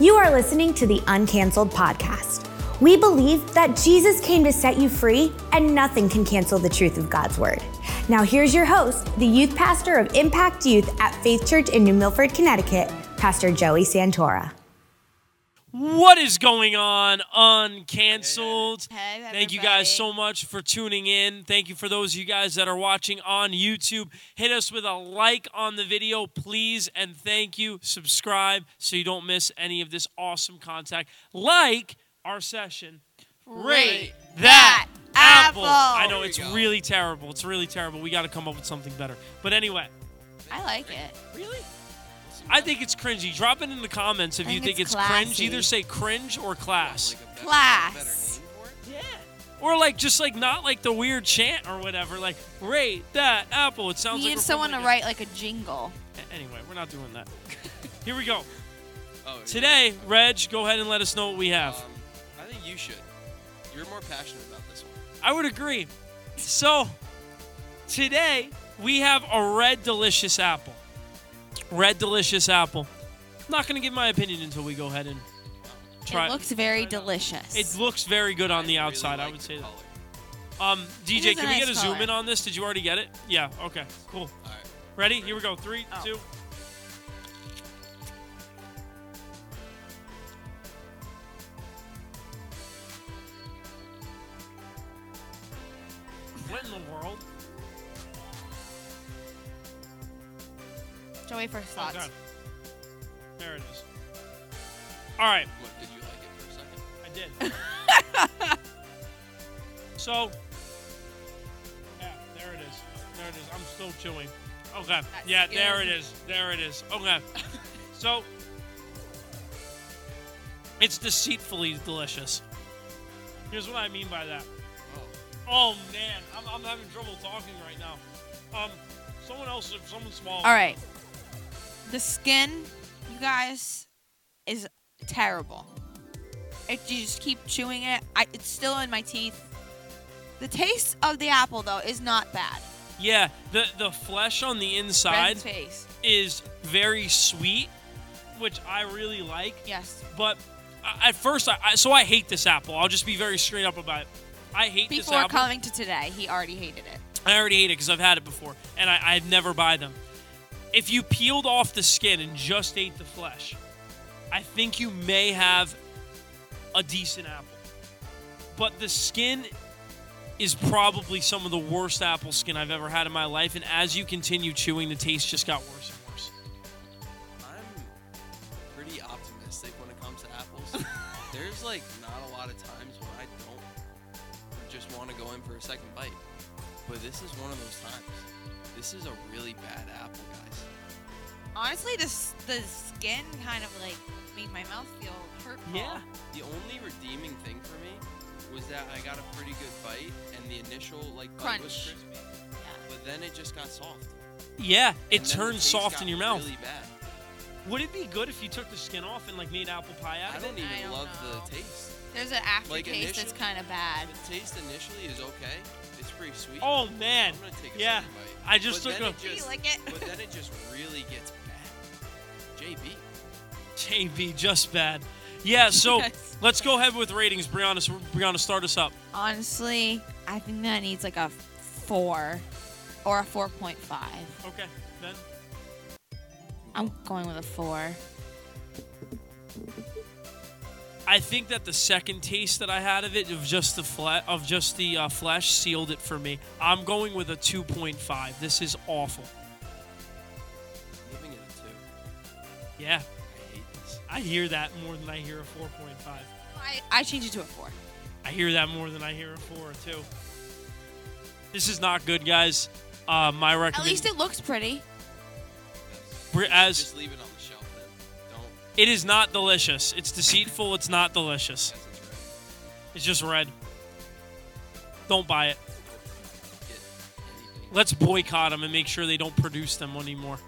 You are listening to the Uncanceled Podcast. We believe that Jesus came to set you free, and nothing can cancel the truth of God's Word. Now, here's your host, the youth pastor of Mpact Youth at Faith Church in New Milford, Connecticut, Pastor Joey Santora. What is going on, Uncanceled? Hey, Thank you guys so much for tuning in. Thank you for those of you guys that are watching on YouTube. Hit us with a like on the video, please, and thank you. Subscribe so you don't miss any of this awesome content. Like our session. Rate that apple. I know it's really terrible. It's really terrible. We got to come up with something better. But anyway, I like it. really? I think it's cringy. Drop it in the comments if I you think think it's it's cringe. Either say cringe or class. Class. Yeah. Or like just like not like the weird chant or whatever. Like rate that apple. It sounds We like need we're someone to write like a jingle. Anyway, we're not doing that. Here we go. Oh, yeah. Today, Reg, go ahead and let us know what we have. Um, I think you should. You're more passionate about this one. I would agree. So today we have a red delicious apple. Red delicious apple. I'm not gonna give my opinion until we go ahead and try. It looks very delicious. It looks very good on the really outside. I like would the say that. Um, DJ, is a can we get nice a zoom in on this? Did you already get it? Yeah. Okay. Cool. All right. Ready? Here we go. Three, Oh. two. Joey first thoughts. Okay. There it is. All right. What, did you like it for a second? I did. so, yeah, there it is. There it is. I'm still chewing. Okay. yeah, there it good. is. There it is. Okay. so, it's deceitfully delicious. Here's what I mean by that. Oh, Oh man, I'm, I'm having trouble talking right now. Um, someone else, if someone small. All right. The skin, you guys, is terrible. If you just keep chewing it, I, it's still in my teeth. The taste of the apple, though, is not bad. Yeah, the the flesh on the inside is very sweet, which I really like. Yes. But I- at first, I, I so I hate this apple. I'll just be very straight up about it. I hate this apple. Before coming to today, he already hated it. I already hate it because I've had it before, and I, I'd never buy them. If you peeled off the skin and just ate the flesh, I think you may have a decent apple. But the skin is probably some of the worst apple skin I've ever had in my life, and as you continue chewing, the taste just got worse and worse. I'm pretty optimistic when it comes to apples. There's like not a lot of times when I don't just want to go in for a second bite. But this is one of those times. This is a really bad apple, guys. Honestly, this the skin kind of like made my mouth feel hurtful. Yeah. The only redeeming thing for me was that I got a pretty good bite, and the initial like bite was Crunch. crispy, but then it just got soft. Yeah, it And then the turns taste soft got in your mouth. Really bad. Would it be good if you took the skin off and like made apple pie out I of don't it? even I don't love know. the taste. There's an aftertaste Like, that's initially- kind of bad. The taste initially is okay. It's pretty sweet. Oh man, I'm gonna take a yeah. bite. I just But took then a it Do you just- like it? But then it just really gets bad. JB. JB just bad. Yeah, so Yes. let's go ahead with ratings. Brianna, so Brianna, start us up. Honestly, I think that needs like a four or a 4.5. Okay, then. I'm going with a four. I think that the second taste that I had of it, of just the fle- of just the uh, flesh, sealed it for me. I'm going with a 2.5. This is awful. Giving it a two. Yeah, I hate this. I hear that more than I hear a 4.5. I, I changed it to a four. I hear that more than I hear a four or two. This is not good, guys. Uh, my record At least it looks pretty. Bri- as Just leave it on it is not delicious. It's deceitful. It's not delicious. It's just red. Don't buy it. Let's boycott them and make sure they don't produce them anymore.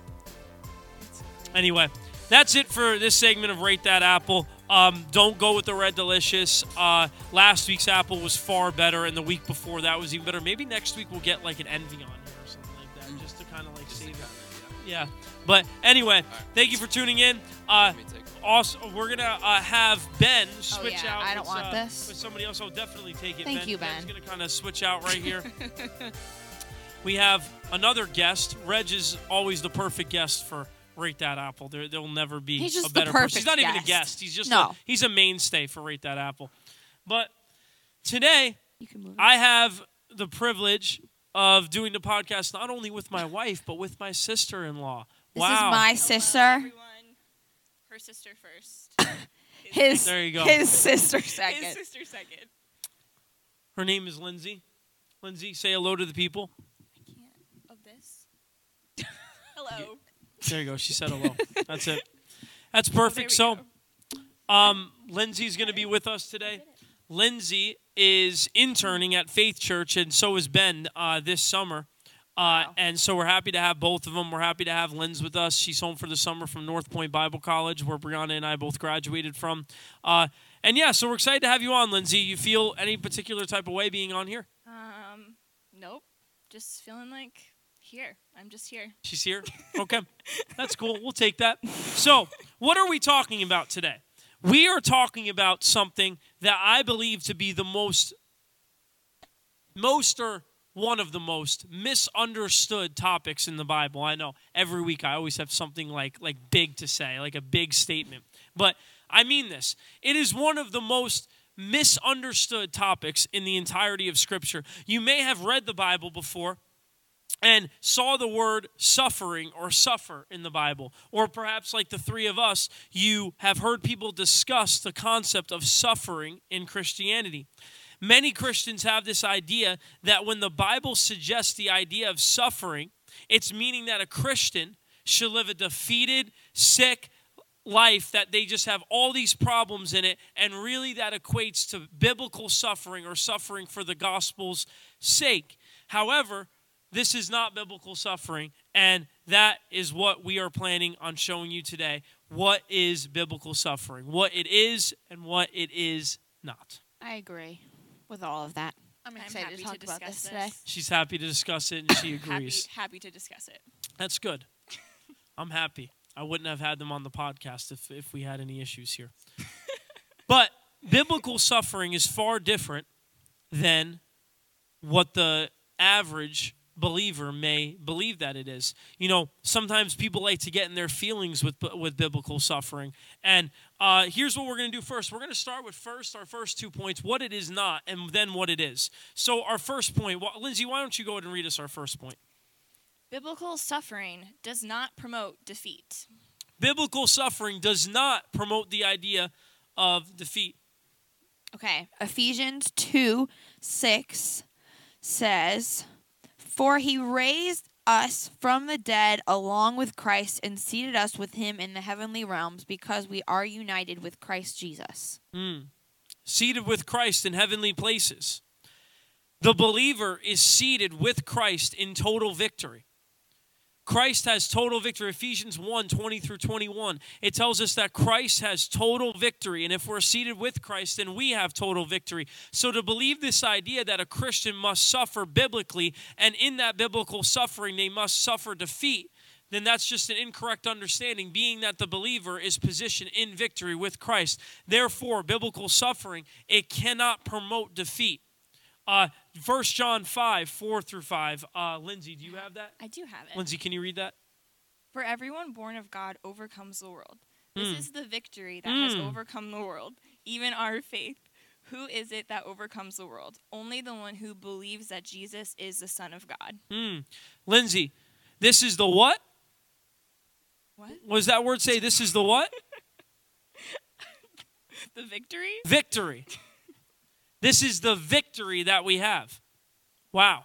Anyway, that's it for this segment of Rate That Apple. Um, don't go with the Red Delicious. Uh, last week's apple was far better, and the week before that was even better. Maybe next week we'll get like an envy on here or something like that, just to kind of like Just save it. yeah. Yeah. But anyway, thank you for tuning in. Uh, Let me take one. Also, we're gonna uh, have Ben switch Oh, yeah, out. I don't with, want uh, this. With somebody else, I'll definitely take it. Thank ben, you, Ben's Ben. gonna kind of switch out right here. we have another guest. Reg is always the perfect guest for Rate That Apple. There, there'll never be He's just a the better person. He's perfect not even a guest. guest. He's just No. a, he's a mainstay for Rate That Apple. But today, You can move. I have the privilege of doing the podcast not only with my wife but with my sister-in-law. This wow. is my Hello, sister. Everyone. Her sister first. His There you go. his sister second. His sister second. Her name is Lindsay. Lindsay, say hello to the people. I can't. Of this. Hello. There you go. She said hello. That's it. That's perfect. we So, um, Lindsay's going to be with us today. Lindsay is interning at Faith Church, and so is Ben uh, this summer. Uh, And so we're happy to have both of them. We're happy to have Linz with us. She's home for the summer from North Point Bible College, where Brianna and I both graduated from. Uh, and yeah, so we're excited to have you on, Lindsay. You feel any particular type of way being on here? Um, nope. Just feeling like here. I'm just here. She's here. Okay. That's cool. We'll take that. So, what are we talking about today? We are talking about something that I believe to be the most, most or one of the most misunderstood topics in the Bible. I know every week I always have something like like big to say, like a big statement. But I mean this. It is one of the most misunderstood topics in the entirety of scripture. You may have read the Bible before and saw the word suffering or suffer in the Bible. Or perhaps, like the three of us, you have heard people discuss the concept of suffering in Christianity. Many Christians have this idea that when the Bible suggests the idea of suffering, it's meaning that a Christian should live a defeated, sick, life that they just have all these problems in it, and really that equates to biblical suffering or suffering for the gospel's sake. However, this is not biblical suffering, and that is what we are planning on showing you today. What is biblical suffering? What it is and what it is not. I agree with all of that. I'm I'm excited happy to to talk about this this. today. She's happy to discuss it, and she Happy, agrees. happy to discuss it. That's good. I'm happy. I wouldn't have had them on the podcast if, if we had any issues here. but biblical suffering is far different than what the average believer may believe that it is. You know, sometimes people like to get in their feelings with with biblical suffering. And uh, here's what we're going to do first. We're going to start with first our first two points, what it is not, and then what it is. So our first point, well, Lindsay, why don't you go ahead and read us our first point? Biblical suffering does not promote defeat. biblical suffering does not promote the idea of defeat. Okay. Ephesians 2 6 says, For he raised us from the dead along with Christ and seated us with him in the heavenly realms because we are united with Christ Jesus. Hmm. Seated with Christ in heavenly places. The believer is seated with Christ in total victory. Christ has total victory. Ephesians 1 20 through 21. It tells us that Christ has total victory. And if we're seated with Christ, then we have total victory. So to believe this idea that a Christian must suffer biblically, and in that biblical suffering, they must suffer defeat, then that's just an incorrect understanding, being that the believer is positioned in victory with Christ. Therefore, biblical suffering, it cannot promote defeat. Uh, 1 John 5, 4 through 5. Uh, Lindsay, do you have that? I do have it. Lindsay, can you read that? For everyone born of God overcomes the world. This Mm. is the victory that has Mm. overcome the world, even our faith. Who is it that overcomes the world? Only the one who believes that Jesus is the Son of God. Hmm. Lindsay, this is the what? What? What does that word say? This is the what? The victory? victory. This is the victory that we have. Wow.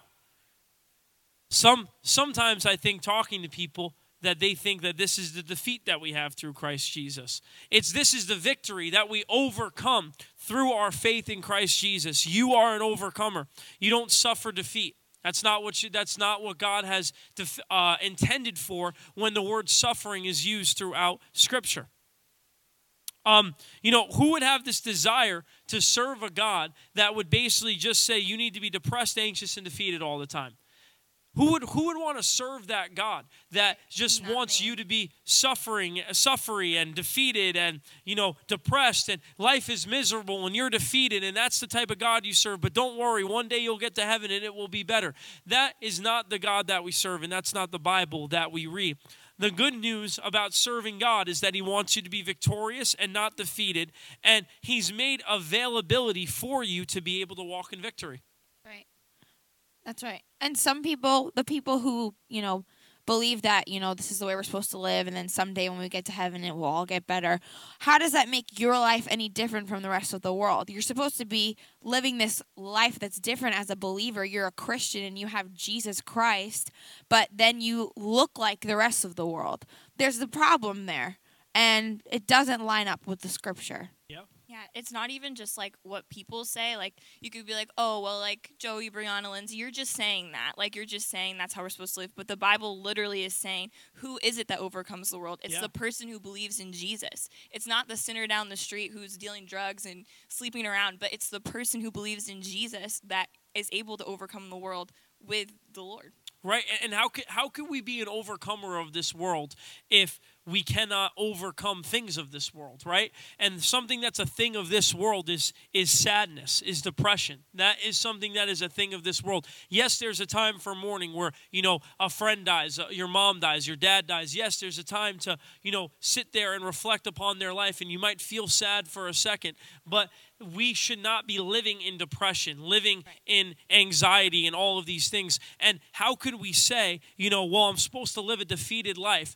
Some sometimes I think talking to people that they think that this is the defeat that we have through Christ Jesus. It's this is the victory that we overcome through our faith in Christ Jesus. You are an overcomer. You don't suffer defeat. That's not what you, that's not what God has def, uh, intended for when the word suffering is used throughout Scripture. Um, you know, who would have this desire to serve a God that would basically just say you need to be depressed, anxious, and defeated all the time? Who would who would want to serve that God that just wants you to be suffering, suffering and defeated and you know depressed and life is miserable and you're defeated and that's the type of God you serve. But don't worry, one day you'll get to heaven and it will be better. That is not the God that we serve, and that's not the Bible that we read. The good news about serving God is that He wants you to be victorious and not defeated, and He's made availability for you to be able to walk in victory. Right. That's right. And some people, the people who, you know, believe that, you know, this is the way we're supposed to live and then someday when we get to heaven it will all get better. How does that make your life any different from the rest of the world? You're supposed to be living this life that's different as a believer. You're a Christian and you have Jesus Christ, but then you look like the rest of the world. There's the problem there. And it doesn't line up with the scripture. Yeah, it's not even just like what people say. Like you could be like, "Oh, well, like Joey, Brianna, Lindsay, you're just saying that. Like you're just saying that's how we're supposed to live." But the Bible literally is saying, "Who is it that overcomes the world? It's Yeah. the person who believes in Jesus. It's not the sinner down the street who's dealing drugs and sleeping around, but it's the person who believes in Jesus that is able to overcome the world with the Lord." Right? And- how could how could we be an overcomer of this world if we cannot overcome things of this world, right? And something that's a thing of this world is is sadness, is depression. That is something that is a thing of this world. Yes, there's a time for mourning where, you know, a friend dies, uh, your mom dies, your dad dies. Yes, there's a time to, you know, sit there and reflect upon their life and you might feel sad for a second, but we should not be living in depression, living in anxiety and all of these things. And how could we say, you know, well, I'm supposed to live a defeated life?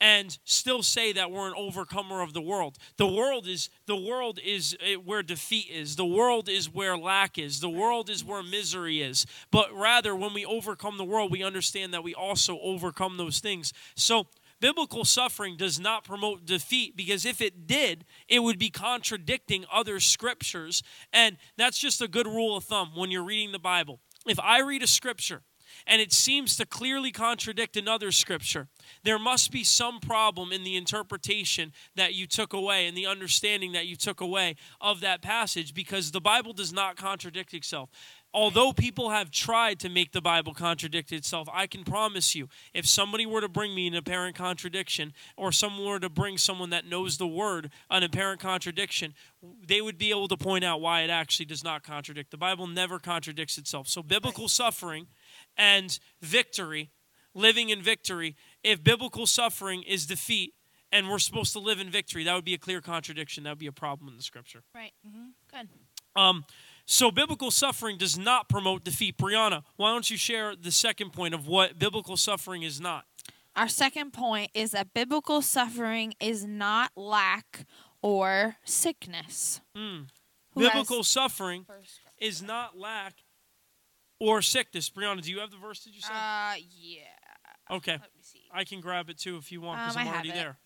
And still say that we're an overcomer of the world. The world is the world is eh, where defeat is. The world is where lack is. The world is where misery is. But rather when we overcome the world, we understand that we also overcome those things. So Biblical suffering does not promote defeat because if it did, it would be contradicting other scriptures. And that's just a good rule of thumb when you're reading the Bible. If I read a scripture and it seems to clearly contradict another scripture, there must be some problem in the interpretation that you took away and the understanding that you took away of that passage because the Bible does not contradict itself. Although people have tried to make the Bible contradict itself, I can promise you, if somebody were to bring me an apparent contradiction, or someone were to bring someone that knows the word an apparent contradiction, they would be able to point out why it actually does not contradict. The Bible never contradicts itself. So, biblical suffering and victory, living in victory, if biblical suffering is defeat and we're supposed to live in victory, that would be a clear contradiction. That would be a problem in the scripture. Right. Mm-hmm. Good. Um, so biblical suffering does not promote defeat. Brianna, why don't you share the second point of what biblical suffering is not? Our second point is that biblical suffering is not lack or sickness. Mm. Who has Biblical suffering is not lack or sickness. Brianna, do you have the verse? Did you say? Uh, yeah. okay, Let me see. I can grab it too if you want because Um, I I'm have already it. there.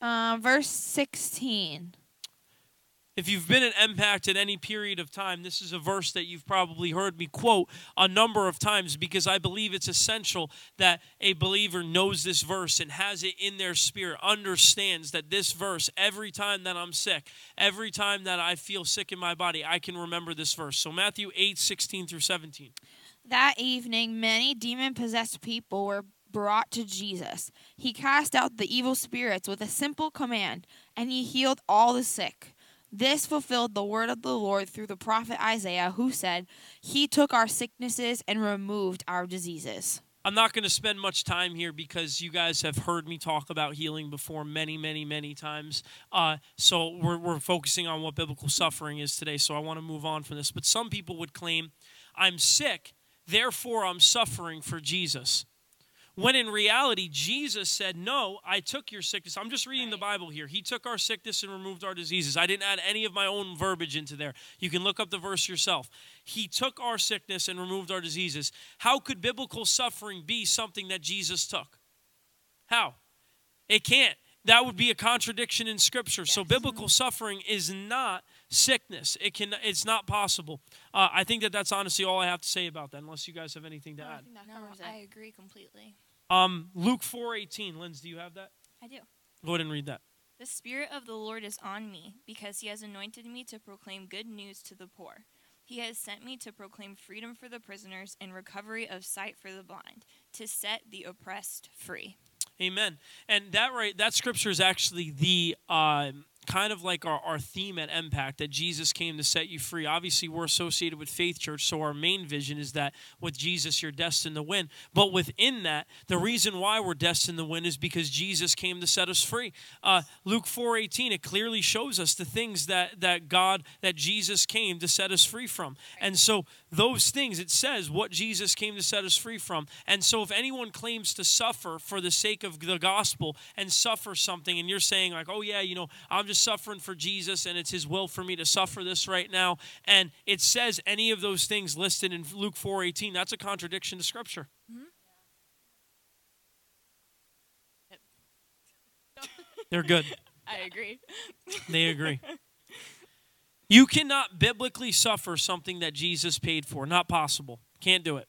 Uh, verse 16. If you've been at Mpact at any period of time, this is a verse that you've probably heard me quote a number of times because I believe it's essential that a believer knows this verse and has it in their spirit, understands that this verse, every time that I'm sick, every time that I feel sick in my body, I can remember this verse. So, Matthew 8, 16 through 17. That evening, many demon possessed people were brought to Jesus. He cast out the evil spirits with a simple command, and he healed all the sick. This fulfilled the word of the Lord through the prophet Isaiah, who said, He took our sicknesses and removed our diseases. I'm not going to spend much time here because you guys have heard me talk about healing before many, many, many times. Uh, so we're, we're focusing on what biblical suffering is today. So I want to move on from this. But some people would claim, I'm sick, therefore I'm suffering for Jesus. When in reality, Jesus said, No, I took your sickness. I'm just reading the Bible here. He took our sickness and removed our diseases. I didn't add any of my own verbiage into there. You can look up the verse yourself. He took our sickness and removed our diseases. How could biblical suffering be something that Jesus took? How? It can't. That would be a contradiction in Scripture. So biblical suffering is not sickness. It can. It's not possible. Uh, I think that that's honestly all I have to say about that. Unless you guys have anything to add. No, I agree completely. Um, Luke four eighteen. Linz, do you have that? I do. Go ahead and read that. The Spirit of the Lord is on me, because he has anointed me to proclaim good news to the poor. He He has sent me to proclaim freedom for the prisoners and recovery of sight for the blind, to set the oppressed free. Amen. And that right, that scripture is actually the um, kind of like our, our theme at Mpact that Jesus came to set you free. Obviously, we're associated with Faith Church, so our main vision is that with Jesus, you're destined to win. But within that, the reason why we're destined to win is because Jesus came to set us free. Uh, Luke 4:18 it clearly shows us the things that that God that Jesus came to set us free from. And so those things it says what Jesus came to set us free from. And so if anyone claims to suffer for the sake of the gospel and suffer something and you're saying like, "Oh yeah, you know, I'm just suffering for Jesus and it's his will for me to suffer this right now." And it says any of those things listed in Luke 4:18, that's a contradiction to scripture. Mm-hmm. They're good. I agree. They agree. You cannot biblically suffer something that Jesus paid for. Not possible. Can't do it.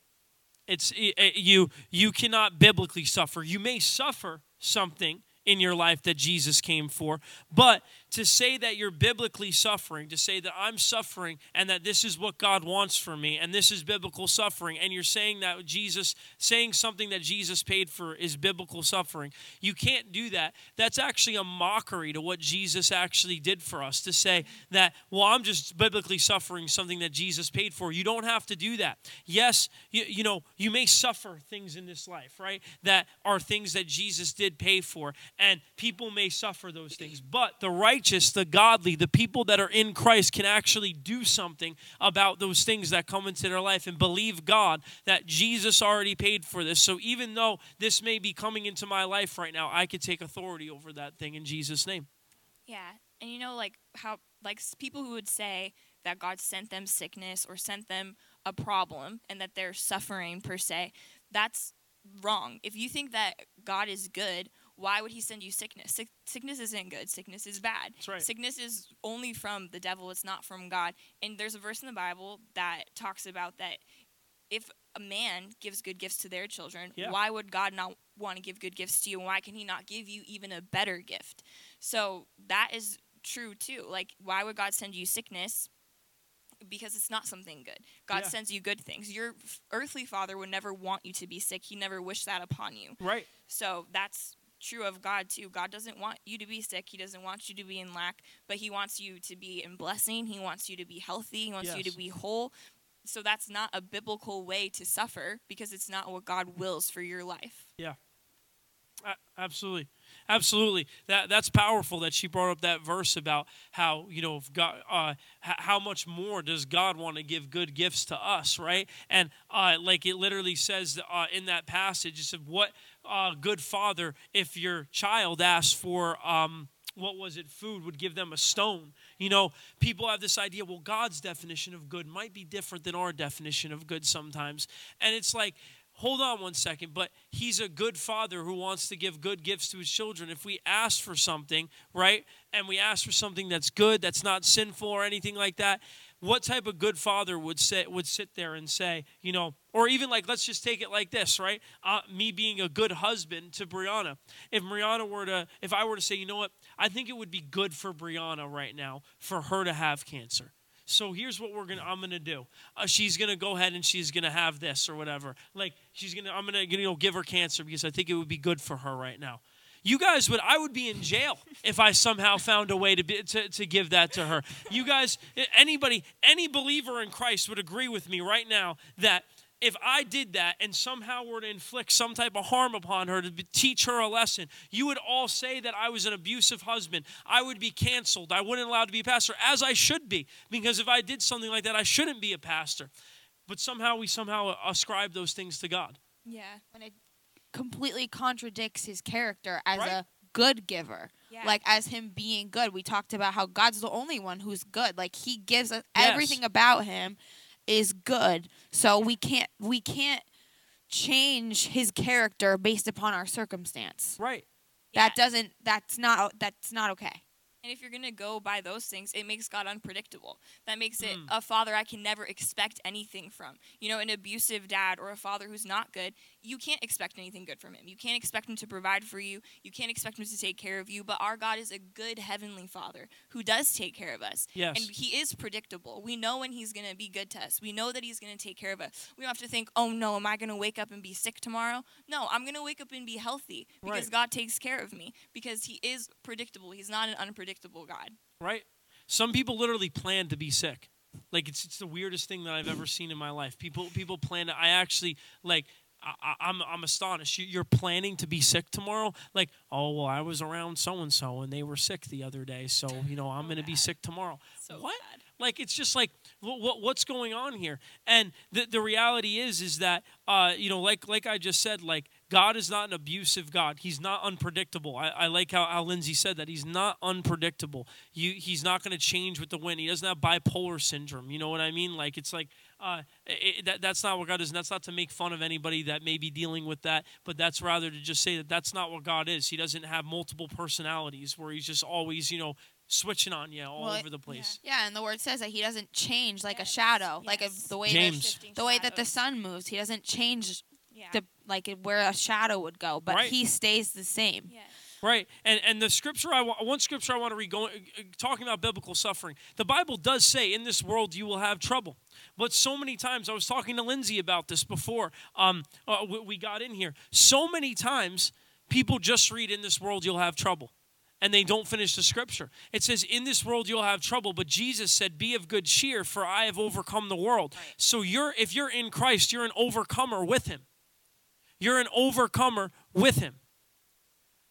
It's you you cannot biblically suffer. You may suffer something in your life that Jesus came for, but to say that you're biblically suffering, to say that I'm suffering and that this is what God wants for me and this is biblical suffering and you're saying that Jesus saying something that Jesus paid for is biblical suffering. You can't do that. That's actually a mockery to what Jesus actually did for us to say that well I'm just biblically suffering something that Jesus paid for. You don't have to do that. Yes, you, you know, you may suffer things in this life, right? That are things that Jesus did pay for and people may suffer those things. But the righteous, the godly, the people that are in Christ can actually do something about those things that come into their life and believe God that Jesus already paid for this. So even though this may be coming into my life right now, I could take authority over that thing in Jesus' name. Yeah, and you know, like how, like people who would say that God sent them sickness or sent them a problem and that they're suffering per se, that's wrong. If you think that God is good, why would He send you sickness? Sick- sickness isn't good. Sickness is bad. Right. Sickness is only from the devil. It's not from God. And there's a verse in the Bible that talks about that if a man gives good gifts to their children, Yeah. why would God not want to give good gifts to you? And why can He not give you even a better gift? So that is true too. Like, why would God send you sickness? Because it's not something good. God Yeah. sends you good things. Your f- earthly father would never want you to be sick. He never wished that upon you. Right. So that's true of God too. God doesn't want you to be sick. He doesn't want you to be in lack, but He wants you to be in blessing. He wants you to be healthy. He wants you to be whole. So that's not a biblical way to suffer because it's not what God wills for your life. A- absolutely absolutely. That that's powerful that she brought up that verse about how you know god uh, how much more does god want to give good gifts to us right? And uh, like it literally says uh, in that passage it said what uh, good father if your child asks for um, what was it food would give them a stone? You know people have this idea well god's definition of good might be different than our definition of good sometimes. And it's like hold on one second, but he's a good father who wants to give good gifts to his children. If we ask for something, right, and we ask for something that's good, that's not sinful or anything like that, what type of good father would say would sit there and say, you know, or even like let's just take it like this, right? Uh, me being a good husband to Brianna. If Brianna were to, if I were to say, you know what, I think it would be good for Brianna right now for her to have cancer. So here's what we're gonna. I'm gonna do. Uh, she's gonna go ahead and she's gonna have this or whatever. Like she's gonna. I'm gonna you know give her cancer because I think it would be good for her right now. You guys would. I would be in jail if I somehow found a way to be, to to give that to her. You guys, anybody, any believer in Christ would agree with me right now that if I did that and somehow were to inflict some type of harm upon her to teach her a lesson, you would all say that I was an abusive husband. I would be canceled. I wouldn't allow to be a pastor, as I should be, because if I did something like that, I shouldn't be a pastor. But somehow we somehow ascribe those things to God. Yeah. when it completely contradicts his character as Right. a good giver. Yeah. Like as him being good. We talked about how God's the only one who's good. Like he gives us Yes. everything about him is good. So we can't we can't change his character based upon our circumstance. Right. That doesn't that's not that's not okay. And if you're going to go by those things, it makes God unpredictable. That makes it Mm. a father I can never expect anything from. You know, an abusive dad or a father who's not good, you can't expect anything good from him. You can't expect him to provide for you. You can't expect him to take care of you. But our God is a good heavenly father who does take care of us. Yes. And he is predictable. We know when he's going to be good to us. We know that he's going to take care of us. We don't have to think, oh no, am I going to wake up and be sick tomorrow? No, I'm going to wake up and be healthy because Right. God takes care of me because he is predictable. He's not an unpredictable God. right? Some people literally plan to be sick. Like it's it's the weirdest thing that I've ever seen in my life. People people plan to. I actually like. I, I- I'm I'm astonished. You- You're planning to be sick tomorrow. Like, oh well, I was around so and so and they were sick the other day, so you know I'm going to be sick tomorrow. So what? bad. Like it's just like what, what what's going on here? And the the reality is is that uh you know like like I just said like God is not an abusive God. He's not unpredictable. I, I like how, how Lindsay said that. He's not unpredictable. You he's not going to change with the wind. He doesn't have bipolar syndrome. You know what I mean? Like it's like uh, it, that, that's not what God is. And that's not to make fun of anybody that may be dealing with that, but that's rather to just say that that's not what God is. He doesn't have multiple personalities where he's just always, you know, switching on you all Well, over the place. Yeah, and the word says that he doesn't change like Yes, a shadow, like a, the way James. the way that the sun moves. He doesn't change Yeah. the like where a shadow would go, but Right. he stays the same. yeah. Right, and and the scripture I wa- one scripture I want to read going uh, talking about biblical suffering. The Bible does say, "In this world you will have trouble," but so many times I was talking to Lindsay about this before um, uh, we, we got in here. So many times people just read, "In this world you'll have trouble." And they don't finish the scripture. It says, In this world you'll have trouble, but Jesus said, Be of good cheer, for I have overcome the world. So you're if you're in Christ, you're an overcomer with him. You're an overcomer with him.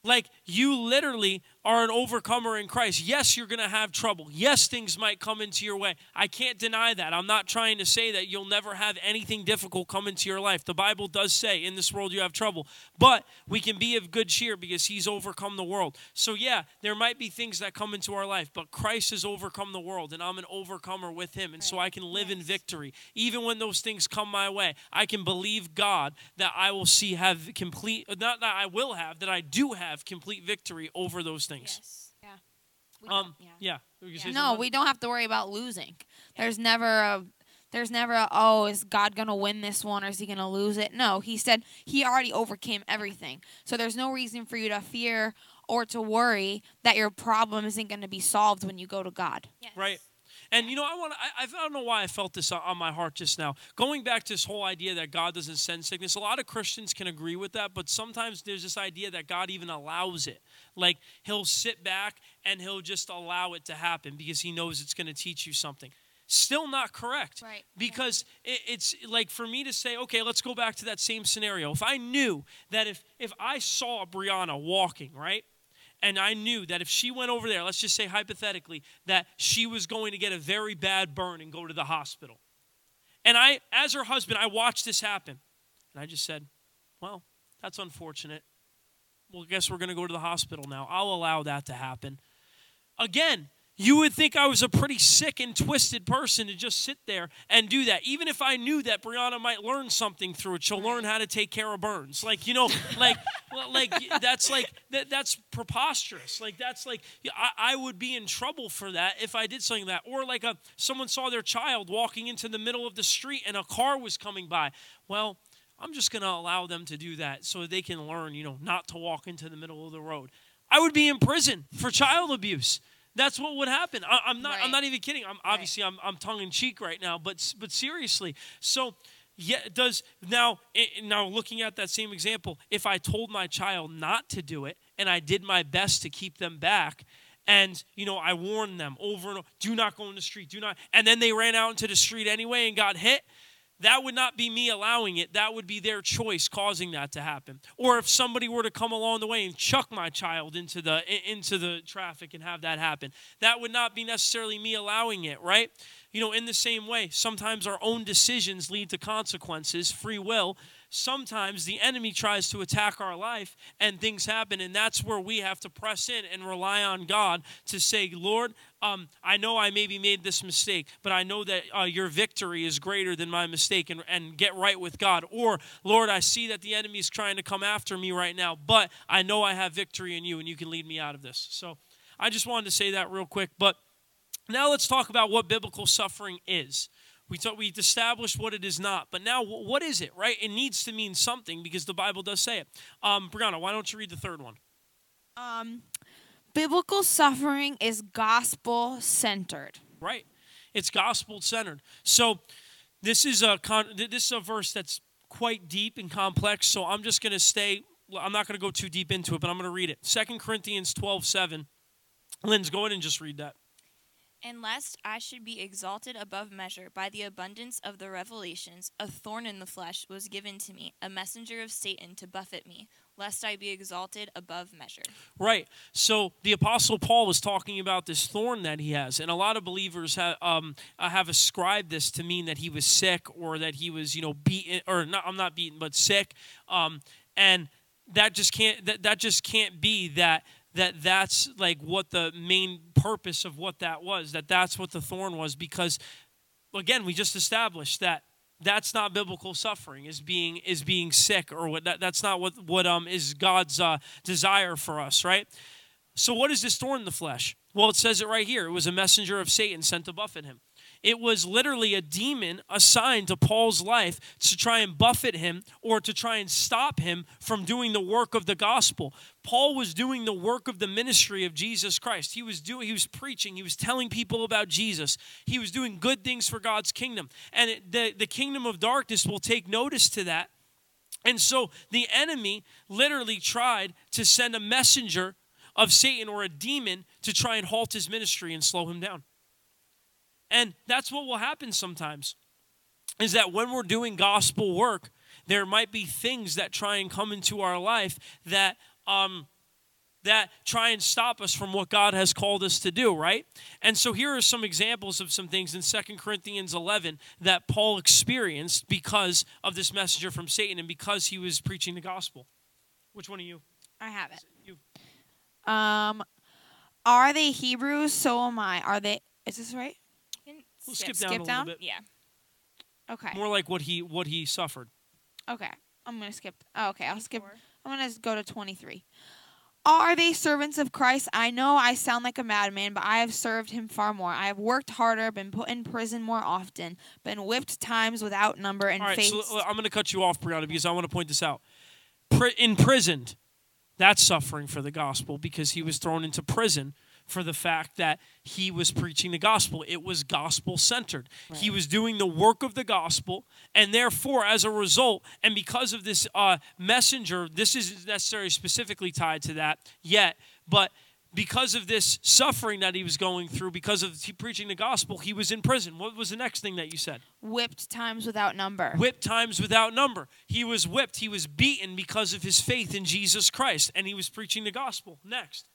Like you literally are an overcomer in Christ. Yes, you're going to have trouble. Yes, things might come into your way. I can't deny that. I'm not trying to say that you'll never have anything difficult come into your life. The Bible does say, in this world you have trouble. But we can be of good cheer because he's overcome the world. So, yeah, there might be things that come into our life, but Christ has overcome the world, and I'm an overcomer with him. And so I can live in victory. Even when those things come my way, I can believe God that I will see have complete, not that I will have, that I do have complete victory over those things. Yes. We Um, don't- yeah. You can say No, we don't have to worry about losing. There's never a there's never a, oh, is God going to win this one or is he going to lose it? No, he said he already overcame everything. So there's no reason for you to fear or to worry that your problem isn't going to be solved when you go to God. Yes. Right. And you know, I want I, I don't know why I felt this on- my heart just now. Going back to this whole idea that God doesn't send sickness, a lot of Christians can agree with that, but sometimes there's this idea that God even allows it. Like he'll sit back and he'll just allow it to happen because he knows it's going to teach you something. Still not correct. Right. Because it, it's like for me to say, okay, let's go back to that same scenario. If I knew that if if I saw Brianna walking, right? And I knew that if she went over there, let's just say hypothetically, that she was going to get a very bad burn and go to the hospital. And I, as her husband, I watched this happen. And I just said, well, that's unfortunate. Well, I guess we're going to go to the hospital now. I'll allow that to happen. Again, you would think I was a pretty sick and twisted person to just sit there and do that. Even if I knew that Brianna might learn something through it, she'll learn how to take care of burns. Like you know, like like that's like that, that's preposterous. Like that's like I, I would be in trouble for that if I did something like that. Or like a someone saw their child walking into the middle of the street and a car was coming by. Well. I'm just going to allow them to do that so they can learn, you know, not to walk into the middle of the road. I would be in prison for child abuse. That's what would happen. I, am not. I'm not even kidding. I'm obviously I'm, I'm tongue in cheek right now, but but seriously. So yeah, does now now looking at that same example, if I told my child not to do it and I did my best to keep them back, and you know I warned them over and over, do not go in the street, do not, and then they ran out into the street anyway and got hit. That would not be me allowing it. That would be their choice causing that to happen. Or if somebody were to come along the way and chuck my child into the into the traffic and have that happen, that would not be necessarily me allowing it, right? You know, in the same way, sometimes our own decisions lead to consequences, free will. Sometimes the enemy tries to attack our life and things happen, and that's where we have to press in and rely on God to say, Lord, um, I know I maybe made this mistake, but I know that uh, your victory is greater than my mistake and, and get right with God. Or, Lord, I see that the enemy is trying to come after me right now, but I know I have victory in you and you can lead me out of this. So, I just wanted to say that real quick. But now let's talk about what biblical suffering is. We thought we established what it is not, but now what is it, right? It needs to mean something because the Bible does say it. Um, Brianna, why don't you read the third one? Um, biblical suffering is gospel centered. Right. It's gospel centered. So this is a con- this is a verse that's quite deep and complex. So I'm just going to stay. I'm not going to go too deep into it, but I'm going to read it. Second Corinthians 12, 7. Linz, go ahead and just read that. And lest I should be exalted above measure by the abundance of the revelations, a thorn in the flesh was given to me, a messenger of Satan to buffet me, lest I be exalted above measure. Right. So the Apostle Paul was talking about this thorn that he has, and a lot of believers have um, uh, have ascribed this to mean that he was sick or that he was, you know, beaten or not. I'm not beaten, but sick. Um, and that just can't. That, that just can't be that that that's like what the main purpose of what that was that that's what the thorn was because again we just established that that's not biblical suffering is being is being sick or what that, that's not what what um is god's uh, desire for us right? So what is this thorn in the flesh? Well it says it right here. It was a messenger of satan sent to buffet him it was literally a demon assigned to Paul's life to try and buffet him or to try and stop him from doing the work of the gospel. Paul was doing the work of the ministry of Jesus Christ. He was doing he was preaching, he was telling people about Jesus. He was doing good things for God's kingdom. And it, the the kingdom of darkness will take notice to that. And so the enemy literally tried to send a messenger of Satan or a demon to try and halt his ministry and slow him down. And that's what will happen sometimes is that when we're doing gospel work, there might be things that try and come into our life that um, that try and stop us from what God has called us to do, right? And so here are some examples of some things in Second Corinthians 11 that Paul experienced because of this messenger from Satan and because he was preaching the gospel. Which one of you? I have it. You. Um, are they Hebrews? So am I. Are they? Is this right? You can We'll skip- skip down skip a down? little bit. Yeah. Okay. More like what he what he suffered. Okay. I'm gonna skip. Oh, okay, I'll skip. I'm gonna go to 23. Are they servants of Christ? I know I sound like a madman, but I have served him far more. I have worked harder, been put in prison more often, been whipped times without number, and All right, faced. so I'm going to cut you off, Brianna, because I want to point this out. Pri- imprisoned, that's suffering for the gospel because he was thrown into prison for the fact that he was preaching the gospel. It was gospel centered. He was doing the work of the gospel, and therefore, as a result, and because of this uh, messenger, this isn't necessarily specifically tied to that yet, but because of this suffering that he was going through, because of he preaching the gospel, he was in prison. What was the next thing that you said? whipped times without number. whipped times without number. He was whipped. He was beaten because of his faith in Jesus Christ, and he was preaching the gospel. Next,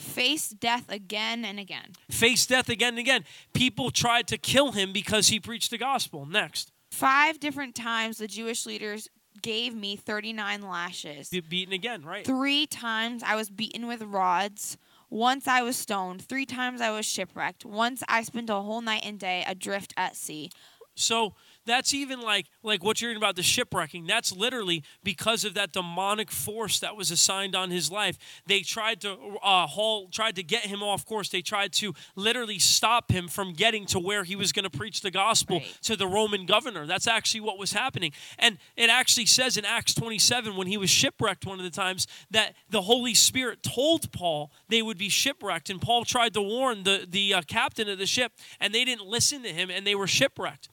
Faced death again and again. Face death again and again. People tried to kill him because he preached the gospel. Next, Five different times the Jewish leaders gave me 39 lashes. be beaten again. Right. Three times I was beaten with rods. Once I was stoned. Three times I was shipwrecked. Once I spent a whole night and day adrift at sea. So that's even like like what you're hearing about the shipwrecking. That's literally because of that demonic force that was assigned on his life. They tried to uh, haul, tried to get him off course. They tried to literally stop him from getting to where he was going to preach the gospel Right. to the Roman governor. That's actually what was happening. And it actually says in Acts 27 when he was shipwrecked one of the times that the Holy Spirit told Paul they would be shipwrecked, and Paul tried to warn the the uh, captain of the ship, and they didn't listen to him, and they were shipwrecked.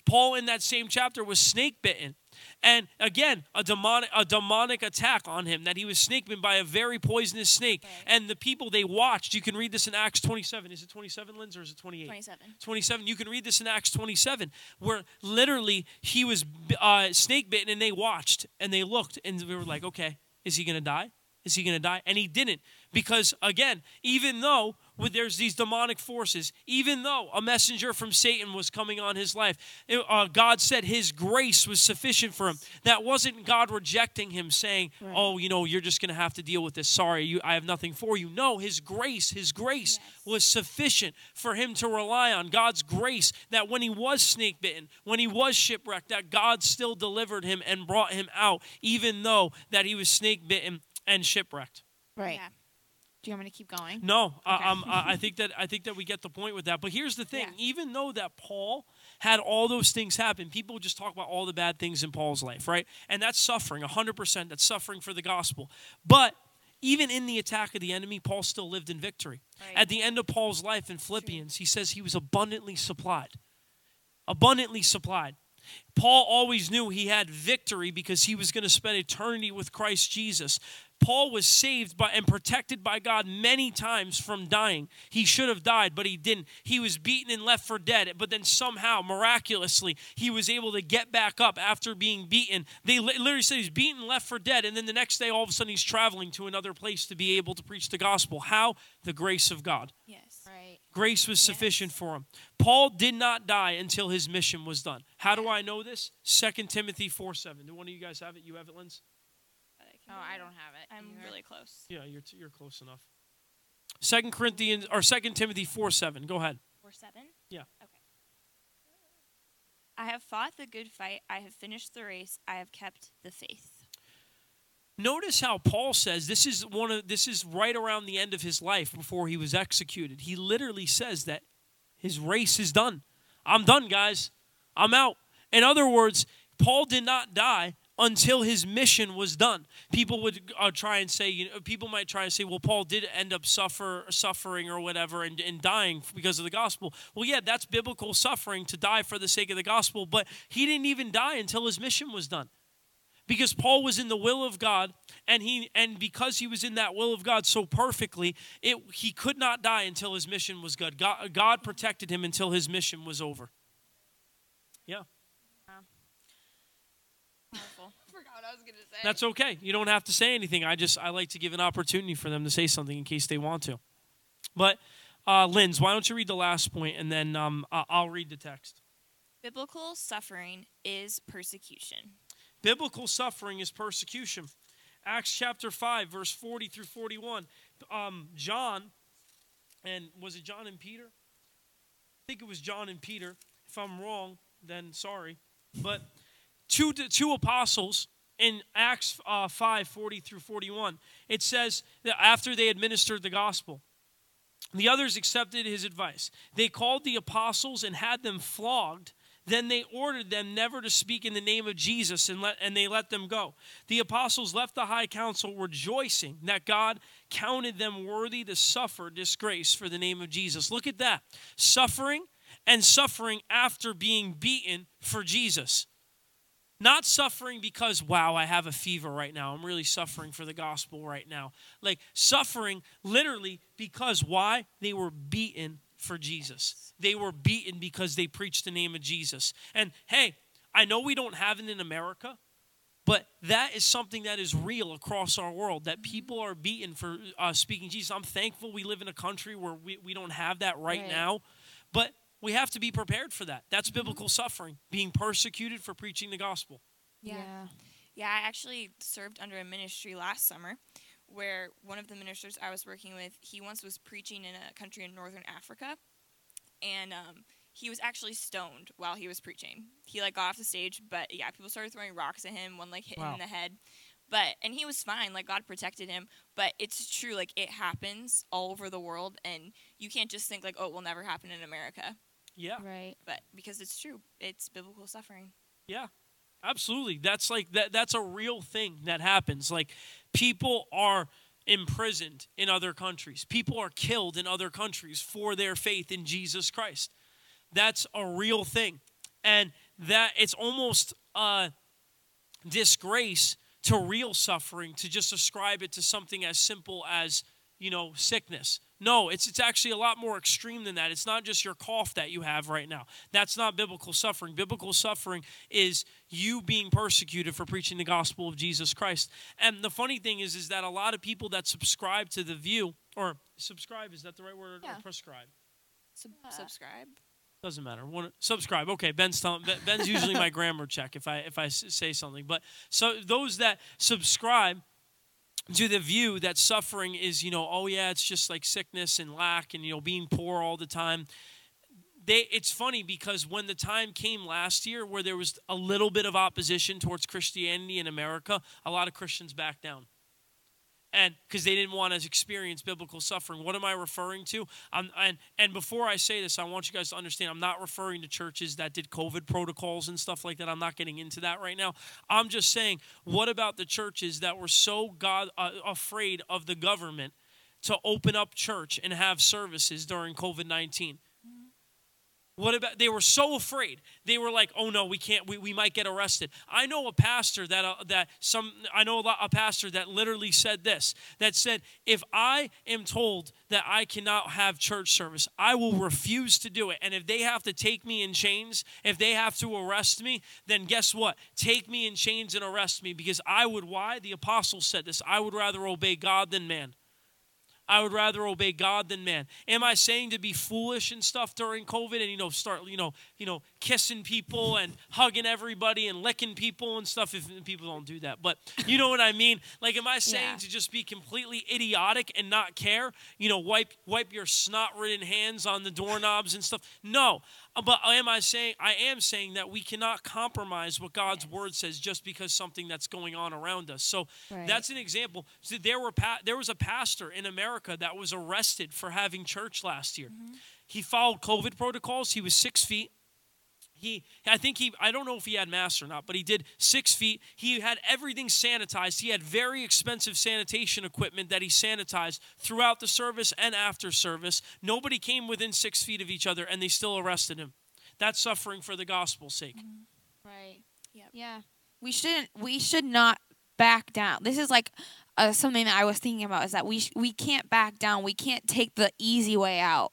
Paul in that same chapter was snake bitten. And again, a demonic a demonic attack on him that he was snake bitten by a very poisonous snake. And the people they watched, you can read this in Acts 27. Is it 27, Linz, or is it 28? 27. 27. You can read this in Acts 27, where literally he was uh, snake bitten and they watched and they looked and they were like, okay, is he going to die? Is he going to die? And he didn't. Because again, even though there's these demonic forces, even though a messenger from Satan was coming on his life, it- uh, God said his grace was sufficient for him. That wasn't God rejecting him, saying, "Oh, you know, you're just going to have to deal with this. Sorry, you, I have nothing for you." No, his grace, his grace was sufficient for him to rely on. God's grace that when he was snake bitten, when he was shipwrecked, that God still delivered him and brought him out, even though that he was snake bitten and shipwrecked. Right. Yeah. Do you want me to keep going? No, Okay. um, I I think that I think that we get the point with that. But here's the thing: Yeah. even though that Paul had all those things happen, people just talk about all the bad things in Paul's life, right? And that's suffering, hundred percent. That's suffering for the gospel. But even in the attack of the enemy, Paul still lived in victory. Right. At the end of Paul's life in Philippians, he says he was abundantly supplied. Abundantly supplied. Paul always knew he had victory because he was going to spend eternity with Christ Jesus. Paul was saved by and protected by God many times from dying. He should have died, but he didn't. He was beaten and left for dead, but then somehow, miraculously, he was able to get back up after being beaten. They literally said he's beaten, left for dead, and then the next day, all of a sudden, he's traveling to another place to be able to preach the gospel. How? The grace of God. Yes. Right. Grace was sufficient for him. Paul did not die until his mission was done. How do I know this? 2 Timothy 4 7. Do one of you guys have it? You have it, Linz? But I Oh, do I it. don't have it. I'm either. really close. Yeah, you're, you're close enough. Second Corinthians or Second Timothy 4 7. Go ahead. Four seven. Yeah. Okay. I have fought the good fight. I have finished the race. I have kept the faith. Notice how Paul says this is one of this is right around the end of his life before he was executed. He literally says that his race is done. I'm done, guys. I'm out. In other words, Paul did not die until his mission was done. People would uh, try and say, you know, people might try and say, well, Paul did end up suffer, suffering or whatever and, and dying because of the gospel. Well, yeah, that's biblical suffering to die for the sake of the gospel, but he didn't even die until his mission was done because Paul was in the will of God and he and because he was in that will of God so perfectly it he could not die until his mission was good God, God protected him until his mission was over yeah Powerful. forgot what I was gonna say. That's okay you don't have to say anything I just I like to give an opportunity for them to say something in case they want to but uh Linz why don't you read the last point and then um I'll read the text Biblical suffering is persecution. biblical suffering is persecution. Acts chapter 5, verse 40 through 41. Um, John, and was it John and Peter? I think it was John and Peter. If I'm wrong, then sorry. But two, two apostles in Acts uh, 5, 40 through 41, it says that after they administered the gospel, the others accepted his advice. They called the apostles and had them flogged. Then they ordered them never to speak in the name of Jesus and, let, and they let them go. The apostles left the high council rejoicing that God counted them worthy to suffer disgrace for the name of Jesus. Look at that. Suffering and suffering after being beaten for Jesus. Not suffering because, wow, I have a fever right now. I'm really suffering for the gospel right now. Like suffering literally because why? They were beaten for Jesus. They were beaten because they preached the name of Jesus. And hey, I know we don't have it in America, but that is something that is real across our world that people are beaten for uh, speaking Jesus. I'm thankful we live in a country where we, we don't have that right, Right. now, but we have to be prepared for that. That's biblical suffering, being persecuted for preaching the gospel. Yeah. Yeah, I actually served under a ministry last summer where one of the ministers I was working with, he once was preaching in a country in northern Africa and um, he was actually stoned while he was preaching. He like got off the stage, but yeah, people started throwing rocks at him, one like hit him in the head. But and he was fine, like God protected him. But it's true, like it happens all over the world and you can't just think like, oh, it will never happen in America. Yeah. Right. But because it's true. It's biblical suffering. Yeah, absolutely. That's like that. That's a real thing that happens. Like people are imprisoned in other countries. People are killed in other countries for their faith in Jesus Christ. That's a real thing, and that it's almost a disgrace to real suffering to just ascribe it to something as simple as you know sickness no it's it's actually a lot more extreme than that it's not just your cough that you have right now that's not biblical suffering biblical suffering is you being persecuted for preaching the gospel of jesus christ and the funny thing is is that a lot of people that subscribe to the view or subscribe is that the right word Yeah. or prescribe Sub- Uh, subscribe. doesn't matter. One, subscribe. Okay, Ben's telling. Ben's usually my grammar check if I if I s- say something. But so those that subscribe to the view that suffering is, you know, oh yeah, it's just like sickness and lack and you know being poor all the time. They, it's funny because when the time came last year where there was a little bit of opposition towards Christianity in America, a lot of Christians backed down. And because they didn't want to experience biblical suffering. What am I referring to? Um, and and before I say this, I want you guys to understand I'm not referring to churches that did COVID protocols and stuff like that. I'm not getting into that right now. I'm just saying, what about the churches that were so God uh, afraid of the government to open up church and have services during COVID 19? What about they were so afraid. They were like, "Oh no, we can't we, we might get arrested." I know a pastor that uh, that some I know a, a pastor that literally said this. That said, "If I am told that I cannot have church service, I will refuse to do it. And if they have to take me in chains, if they have to arrest me, then guess what? Take me in chains and arrest me because I would why? The apostle said this. I would rather obey God than man." I would rather obey God than man. Am I saying to be foolish and stuff during COVID and you know start you know you know kissing people and hugging everybody and licking people and stuff if people don't do that. But you know what I mean? Like am I saying Yeah. to just be completely idiotic and not care? You know, wipe wipe your snot-ridden hands on the doorknobs and stuff? No. But am I saying I am saying that we cannot compromise what God's word says just because something that's going on around us. So Right. that's an example. So there were pa- there was a pastor in America that was arrested for having church last year. Mm-hmm. He followed COVID protocols. He was six feet. He, I think he, I don't know if he had masks or not, but he did six feet. He had everything sanitized. He had very expensive sanitation equipment that he sanitized throughout the service and after service. Nobody came within six feet of each other, and they still arrested him. That's suffering for the gospel's sake. Right. Yep. Yeah. We shouldn't. We should not back down. This is like uh, something that I was thinking about. Is that we sh- we can't back down. We can't take the easy way out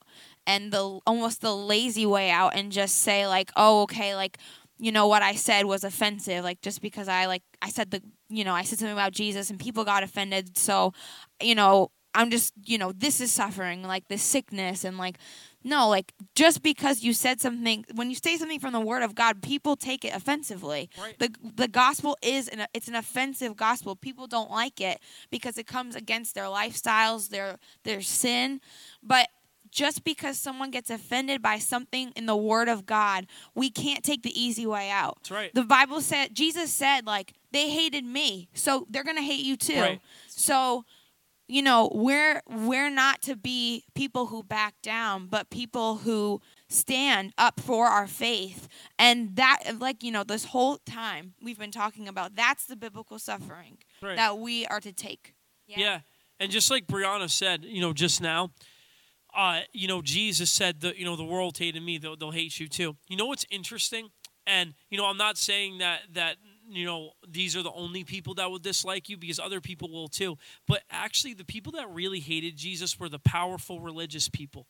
and the almost the lazy way out and just say like, oh, okay, like you know what I said was offensive. Like just because I like I said the you know I said something about Jesus and people got offended. So you know I'm just you know this is suffering like this sickness and like no, like just because you said something, when you say something from the Word of God, people take it offensively. Right. The the gospel is an it's an offensive gospel. People don't like it because it comes against their lifestyles, their their sin. But just because someone gets offended by something in the Word of God, we can't take the easy way out. That's right. The Bible said Jesus said like they hated me, so they're gonna hate you too. Right. So you know we're we're not to be people who back down but people who stand up for our faith and that like you know this whole time we've been talking about that's the biblical suffering Right. that we are to take Yeah. And just like Brianna said, you know, just now, uh, you know, Jesus said that, you know, the world hated me, they'll, they'll hate you too. You know what's interesting? And, you know, I'm not saying that, that, you know, these are the only people that will dislike you because other people will too. But actually, the people that really hated Jesus were the powerful religious people.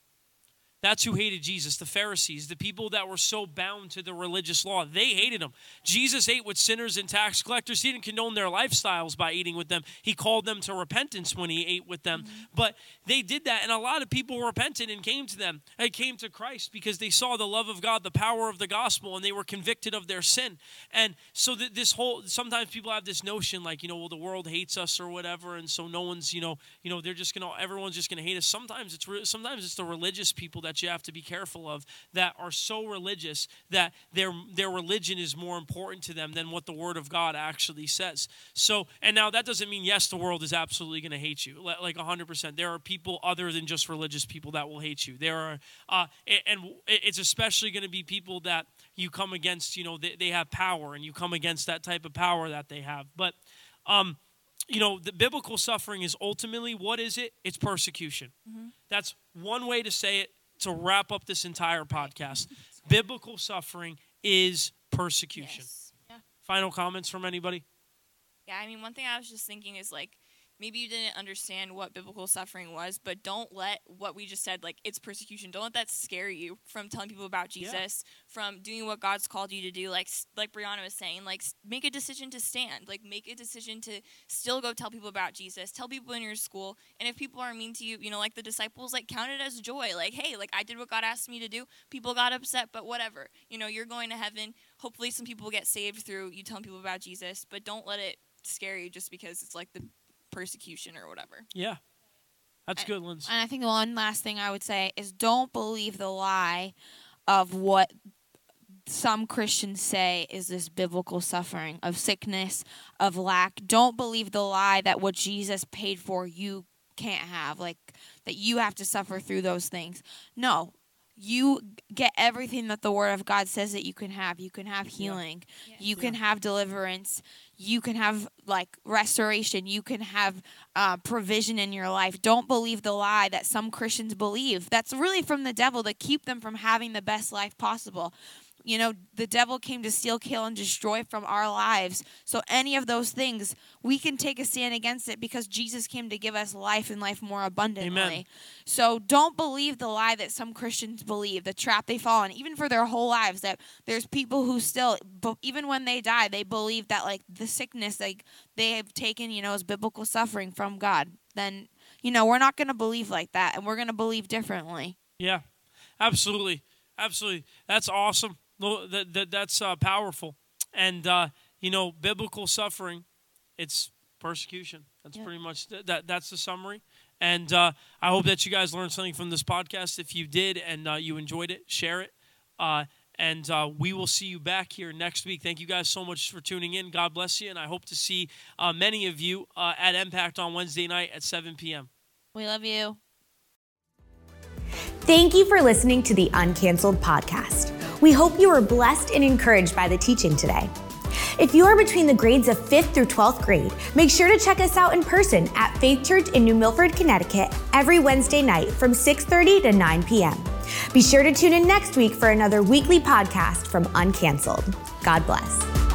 That's who hated Jesus, the Pharisees, the people that were so bound to the religious law. They hated him. Jesus ate with sinners and tax collectors. He didn't condone their lifestyles by eating with them. He called them to repentance when he ate with them. Mm-hmm. But they did that, and a lot of people repented and came to them. They came to Christ because they saw the love of God, the power of the gospel, and they were convicted of their sin. And so th- this whole sometimes people have this notion like, you know, well, the world hates us or whatever, and so no one's, you know, you know, they're just gonna everyone's just gonna hate us. Sometimes it's re- sometimes it's the religious people that you have to be careful of that are so religious that their their religion is more important to them than what the Word of God actually says. So, and now that doesn't mean yes, the world is absolutely going to hate you, li- like hundred percent. There are people other than just religious people that will hate you. There are, uh, and it's especially going to be people that you come against. You know, they, they have power, and you come against that type of power that they have. But, um, you know, the biblical suffering is ultimately what is it? It's persecution. That's one way to say it to wrap up this entire podcast. Biblical suffering is persecution. Yes. Final comments from anybody? Yeah, I mean, one thing I was just thinking is like maybe you didn't understand what biblical suffering was, but don't let what we just said, like it's persecution, don't let that scare you from telling people about Yeah. Jesus, from doing what God's called you to do. Like like Brianna was saying, like make a decision to stand, like make a decision to still go tell people about Jesus, tell people in your school, and if people are mean to you, you know, like the disciples, like count it as joy. Like, hey, like I did what God asked me to do. People got upset, but whatever. You know, you're going to heaven. Hopefully, some people get saved through you telling people about Jesus, but don't let it scare you just because it's like the persecution or whatever. Yeah. That's good, Lindsay. and i think the one last thing i would say is don't believe the lie of what some Christians say is this biblical suffering of sickness, of lack. Don't believe the lie that what Jesus paid for you can't have, like that you have to suffer through those things. No, you get everything that the word of God says that you can have. You can have healing. Yes. You can have deliverance. You can have like restoration. You can have uh, provision in your life. Don't believe the lie that some Christians believe. That's really from the devil to keep them from having the best life possible. You know, the devil came to steal, kill, and destroy from our lives. So, any of those things, we can take a stand against it because Jesus came to give us life and life more abundantly. Amen. So, don't believe the lie that some Christians believe, the trap they fall in, even for their whole lives. That there's people who still, even when they die, they believe that, like, the sickness, like, they have taken, you know, as biblical suffering from God. Then, you know, we're not going to believe like that, and we're going to believe differently. Yeah, absolutely, absolutely. That's awesome. No, that, that that's uh, powerful. And uh, you know, biblical suffering, it's persecution. That's Yeah. pretty much th- that. That's the summary. And uh, I hope that you guys learned something from this podcast. If you did and uh, you enjoyed it, share it. Uh, and uh, we will see you back here next week. Thank you guys so much for tuning in. God bless you. And I hope to see uh, many of you uh, at Mpact on Wednesday night at 7 p.m. We love you. Thank you for listening to the Uncanceled podcast. We hope you were blessed and encouraged by the teaching today. If you are between the grades of 5th through 12th grade, make sure to check us out in person at Faith Church in New Milford, Connecticut every Wednesday night from 6:30 to 9 p.m. Be sure to tune in next week for another weekly podcast from Uncanceled. God bless.